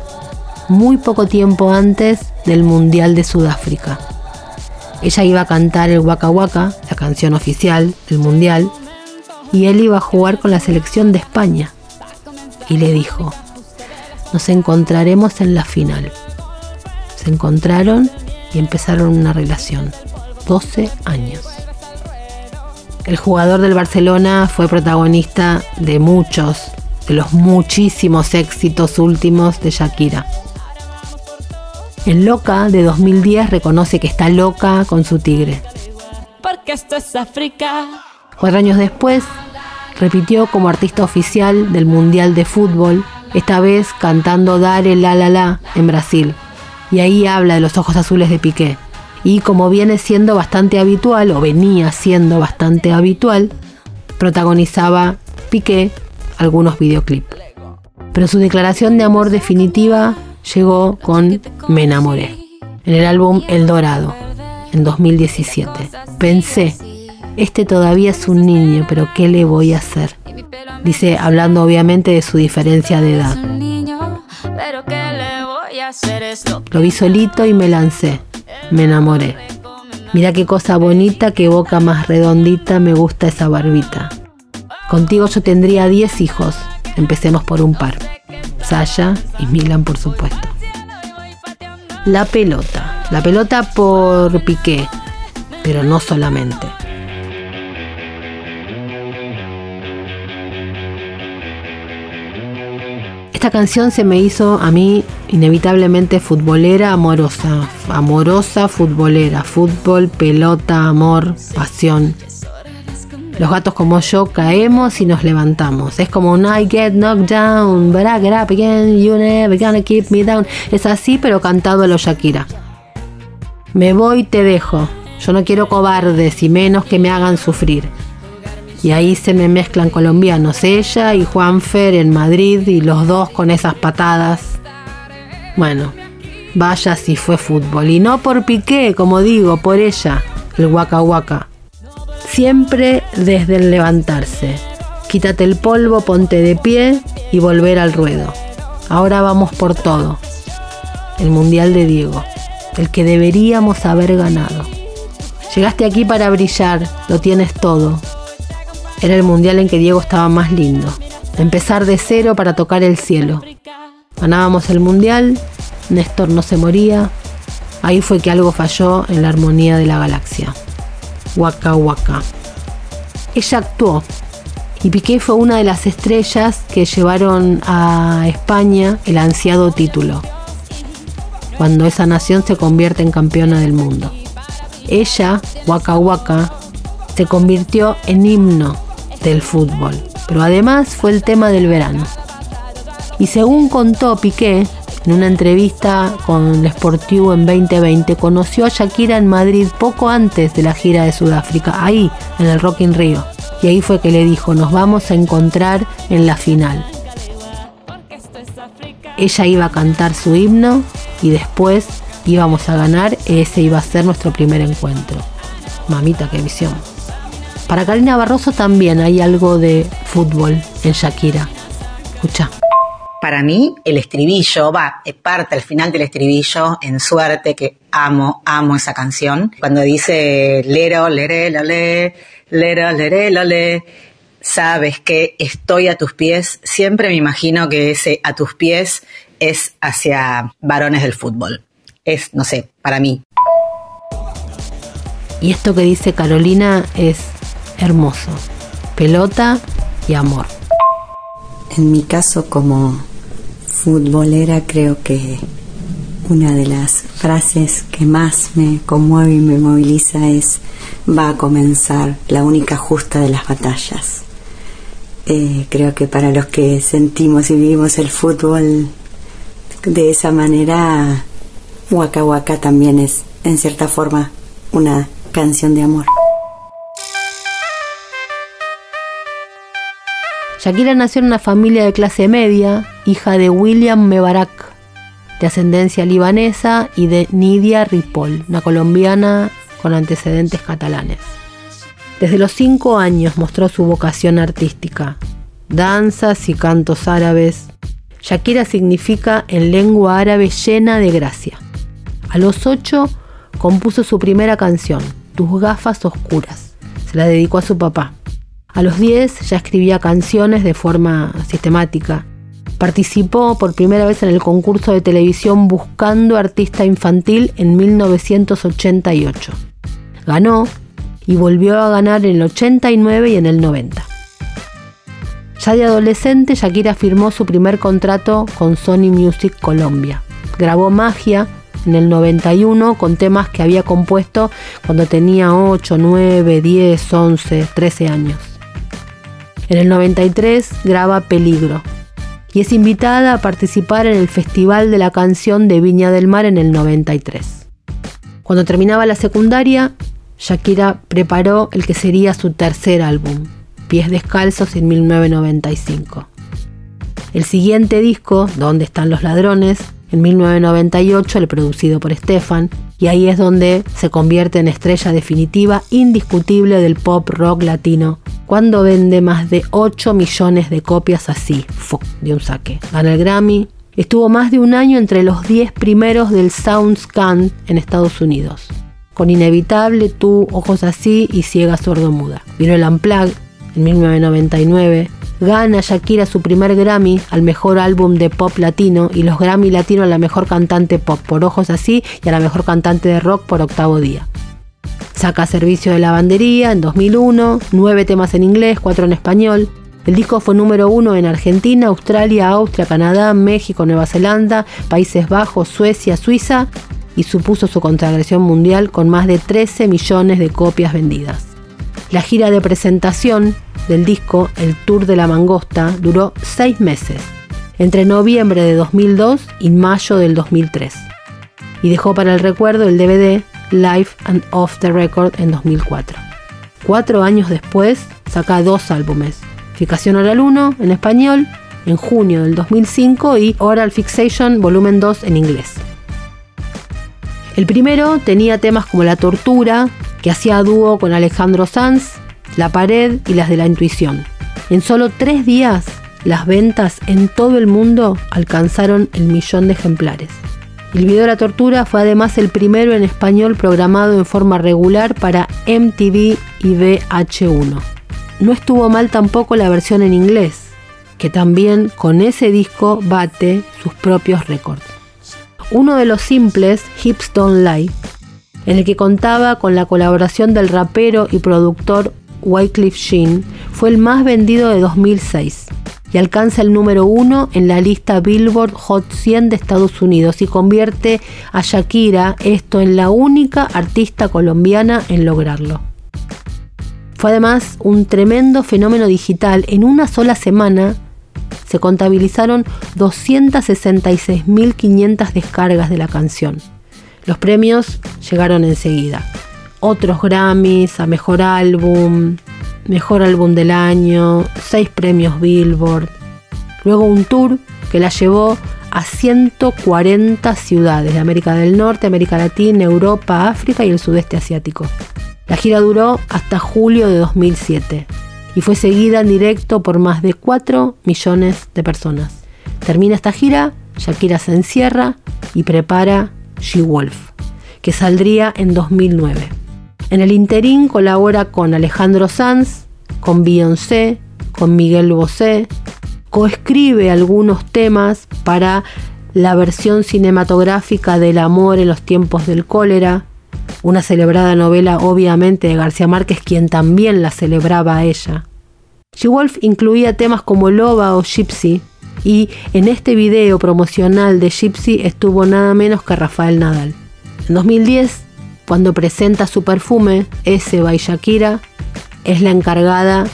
muy poco tiempo antes del Mundial de Sudáfrica. Ella iba a cantar el Waka Waka, la canción oficial del Mundial, y él iba a jugar con la selección de España. Y le dijo, nos encontraremos en la final. Se encontraron y empezaron una relación. 12 años. El jugador del Barcelona fue protagonista de muchos, de los muchísimos éxitos últimos de Shakira. En Loca de 2010 reconoce que está loca con su tigre. Porque esto es África. Cuatro años después, repitió como artista oficial del Mundial de Fútbol, esta vez cantando Dare La La La en Brasil. Y ahí habla de los ojos azules de Piqué y como viene siendo bastante habitual, o venía siendo bastante habitual, protagonizaba Piqué algunos videoclips. Pero su declaración de amor definitiva llegó con Me enamoré, en el álbum El Dorado, en 2017. Pensé, este todavía es un niño, pero ¿qué le voy a hacer? Dice, hablando obviamente de su diferencia de edad. Lo vi solito y me lancé. Me enamoré. Mira qué cosa bonita, qué boca más redondita, me gusta esa barbita. Contigo yo tendría 10 hijos. Empecemos por un par. Sasha y Milan, por supuesto. La pelota. La pelota por Piqué, pero no solamente. Esta canción se me hizo a mí inevitablemente futbolera amorosa, amorosa futbolera, fútbol, pelota, amor, pasión. Los gatos como yo caemos y nos levantamos. Es como un I get knocked down, but I get up again, you never gonna keep me down. Es así pero cantado a lo Shakira. Me voy, te dejo. Yo no quiero cobardes y menos que me hagan sufrir. Y ahí se me mezclan colombianos, ella y Juanfer en Madrid y los dos con esas patadas. Bueno, vaya si fue fútbol. Y no por Piqué, como digo, por ella, el Waka Waka. Siempre desde el levantarse. Quítate el polvo, ponte de pie y volver al ruedo. Ahora vamos por todo. El Mundial de Diego, el que deberíamos haber ganado. Llegaste aquí para brillar, lo tienes todo. Era el mundial en que Diego estaba más lindo. Empezar de cero para tocar el cielo. Ganábamos el mundial, Néstor no se moría. Ahí fue que algo falló en la armonía de la galaxia. Waka Waka. Ella actuó y Piqué fue una de las estrellas que llevaron a España el ansiado título, cuando esa nación se convierte en campeona del mundo. Ella, Waka Waka, se convirtió en himno del fútbol, pero además fue el tema del verano. Y según contó Piqué, en una entrevista con el Sportivo en 2020, conoció a Shakira en Madrid poco antes de la gira de Sudáfrica, ahí, en el Rock in Rio. Y ahí fue que le dijo, nos vamos a encontrar en la final. Ella iba a cantar su himno y después íbamos a ganar, ese iba a ser nuestro primer encuentro. Mamita, qué visión. Para Karina Barroso también hay algo de fútbol en Shakira. Escucha. Para mí, el estribillo, va, parte al final del estribillo, en suerte, que amo, amo esa canción. Cuando dice lero, lere, lole, lero, lere, lole, sabes que estoy a tus pies, siempre me imagino que ese a tus pies es hacia varones del fútbol. Es, no sé, para mí. Y esto que dice Carolina es hermoso. Pelota y amor. En mi caso como futbolera creo que una de las frases que más me conmueve y me moviliza es va a comenzar la única justa de las batallas. Eh, creo que para los que sentimos y vivimos el fútbol de esa manera, Waka Waka también es en cierta forma una canción de amor. Shakira nació en una familia de clase media, hija de William Mebarak, de ascendencia libanesa, y de Nidia Ripoll, una colombiana con antecedentes catalanes. Desde los cinco años mostró su vocación artística, danzas y cantos árabes. Shakira significa en lengua árabe llena de gracia. A los ocho compuso su primera canción, Tus gafas oscuras. Se la dedicó a su papá. A los 10 ya escribía canciones de forma sistemática. Participó por primera vez en el concurso de televisión Buscando Artista Infantil en 1988. Ganó y volvió a ganar en el 89 y en el 90. Ya de adolescente, Shakira firmó su primer contrato con Sony Music Colombia. Grabó Magia en el 91 con temas que había compuesto cuando tenía 8, 9, 10, 11, 13 años. En el 93 graba Peligro y es invitada a participar en el Festival de la Canción de Viña del Mar en el 93. Cuando terminaba la secundaria, Shakira preparó el que sería su tercer álbum, Pies Descalzos en 1995. El siguiente disco, ¿Dónde están los ladrones?, en 1998, el producido por Stefan, y ahí es donde se convierte en estrella definitiva indiscutible del pop rock latino, cuando vende más de 8 millones de copias así, de un saque. Gana el Grammy, Estuvo más de un año entre los 10 primeros del SoundScan en Estados Unidos. Con Inevitable, Tú, Ojos Así y Ciega Sordomuda. Vino el Unplugged en 1999. Gana Shakira su primer Grammy al mejor álbum de pop latino y los Grammy latino a la mejor cantante pop por Ojos Así y a la mejor cantante de rock por Octavo Día. Saca Servicio de Lavandería en 2001, nueve temas en inglés, cuatro en español. El disco fue número uno en Argentina, Australia, Austria, Canadá, México, Nueva Zelanda, Países Bajos, Suecia, Suiza y supuso su consagración mundial con más de 13 millones de copias vendidas. La gira de presentación del disco, el Tour de la Mangosta, duró seis meses, entre noviembre de 2002 y mayo del 2003, y dejó para el recuerdo el DVD Live and Off the Record en 2004. Cuatro años después saca dos álbumes, Ficación Oral 1 en español en junio del 2005 y Oral Fixation Volumen 2 en inglés. El primero tenía temas como La Tortura, que hacía dúo con Alejandro Sanz, La Pared y las de la Intuición. En solo tres días, las ventas en todo el mundo alcanzaron el millón de ejemplares. El video de la tortura fue además el primero en español programado en forma regular para MTV y VH1. No estuvo mal tampoco la versión en inglés, que también con ese disco bate sus propios récords. Uno de los simples, Hips Don't Lie, en el que contaba con la colaboración del rapero y productor Wycliffe Jean, fue el más vendido de 2006 y alcanza el número uno en la lista Billboard Hot 100 de Estados Unidos y convierte a Shakira esto en la única artista colombiana en lograrlo. Fue además un tremendo fenómeno digital. En una sola semana se contabilizaron 266.500 descargas de la canción. Los premios llegaron enseguida. Otros Grammys a Mejor Álbum, Mejor Álbum del Año, 6 premios Billboard. Luego un tour que la llevó a 140 ciudades de América del Norte, América Latina, Europa, África y el sudeste asiático. La gira duró hasta julio de 2007 y fue seguida en directo por más de 4 millones de personas. Termina esta gira, Shakira se encierra y prepara She Wolf, que saldría en 2009. En el interín colabora con Alejandro Sanz, con Beyoncé, con Miguel Bosé, coescribe algunos temas para la versión cinematográfica del amor en los tiempos del cólera, una celebrada novela obviamente de García Márquez, quien también la celebraba a ella. She-Wolf incluía temas como Loba o Gypsy, y en este video promocional de Gypsy estuvo nada menos que Rafael Nadal. En 2010, cuando presenta su perfume, S by Shakira, es la encargada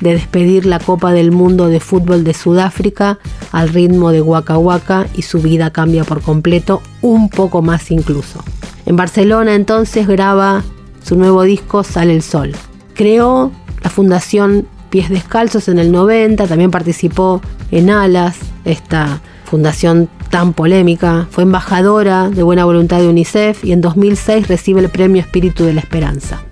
de despedir la Copa del Mundo de Fútbol de Sudáfrica al ritmo de Waka Waka y su vida cambia por completo, un poco más incluso. En Barcelona entonces graba su nuevo disco Sale el Sol. Creó la fundación Pies Descalzos en el 90, también participó en Alas, esta fundación tan polémica. Fue embajadora de buena voluntad de UNICEF y en 2006 recibe el premio Espíritu de la Esperanza.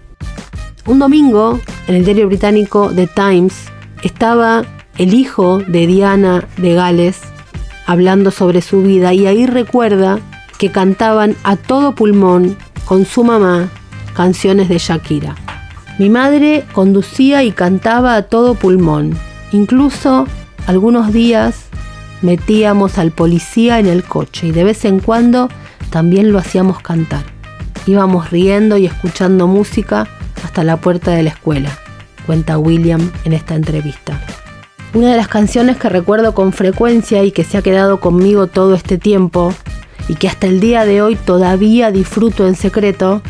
Un domingo, en el diario británico The Times, estaba el hijo de Diana de Gales hablando sobre su vida y ahí recuerda que cantaban a todo pulmón con su mamá canciones de Shakira. Mi madre conducía y cantaba a todo pulmón. Incluso algunos días metíamos al policía en el coche y de vez en cuando también lo hacíamos cantar. Íbamos riendo y escuchando música hasta la puerta de la escuela, cuenta William en esta entrevista. Una de las canciones que recuerdo con frecuencia y que se ha quedado conmigo todo este tiempo y que hasta el día de hoy todavía disfruto en secreto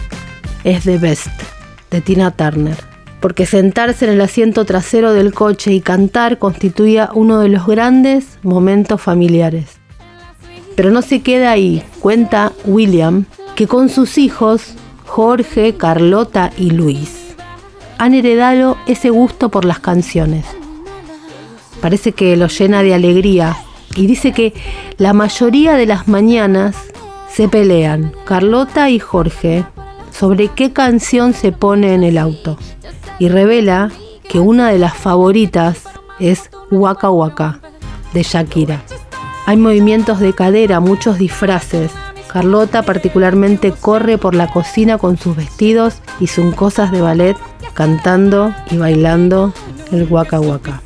es The Best de Tina Turner. Porque sentarse en el asiento trasero del coche y cantar constituía uno de los grandes momentos familiares. Pero no se queda ahí, cuenta William, que con sus hijos, Jorge, Carlota y Luis, han heredado ese gusto por las canciones. Parece que lo llena de alegría y dice que la mayoría de las mañanas se pelean Carlota y Jorge sobre qué canción se pone en el auto y revela que una de las favoritas es Waka Waka de Shakira. Hay movimientos de cadera, muchos disfraces. Carlota particularmente corre por la cocina con sus vestidos y sus cosas de ballet, cantando y bailando el Waka Waka.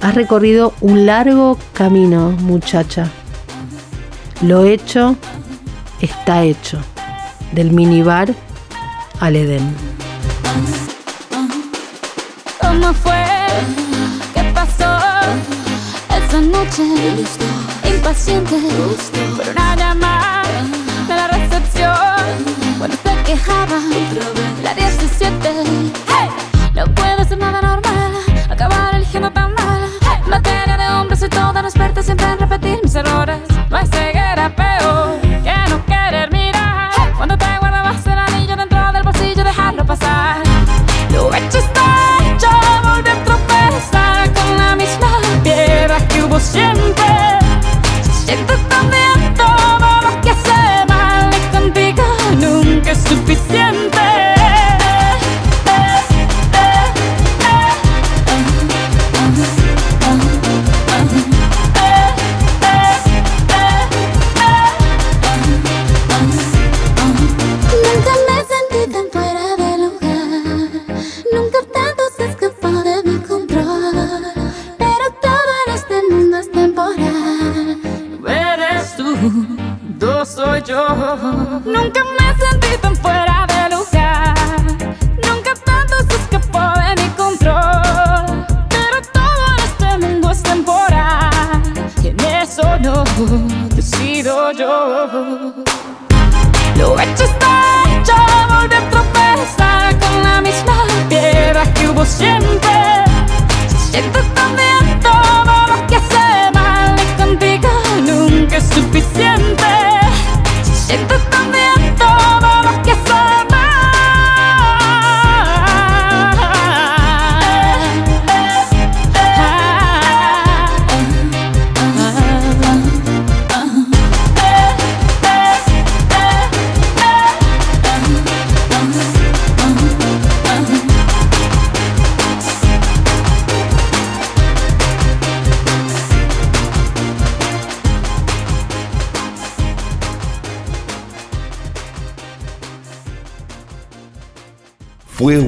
Has recorrido un largo camino, muchacha. Lo hecho está hecho. Del minibar al Edén. ¿Cómo fue? ¿Qué pasó? Esa noche impaciente por una llamada de la recepción cuando se quejaba la 17 hey, no puede ser nada normal acabar eligiendo tan mal materia de hombres y toda no experta siempre en repetir mis errores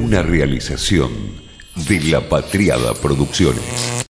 una realización de La Patriada Producciones.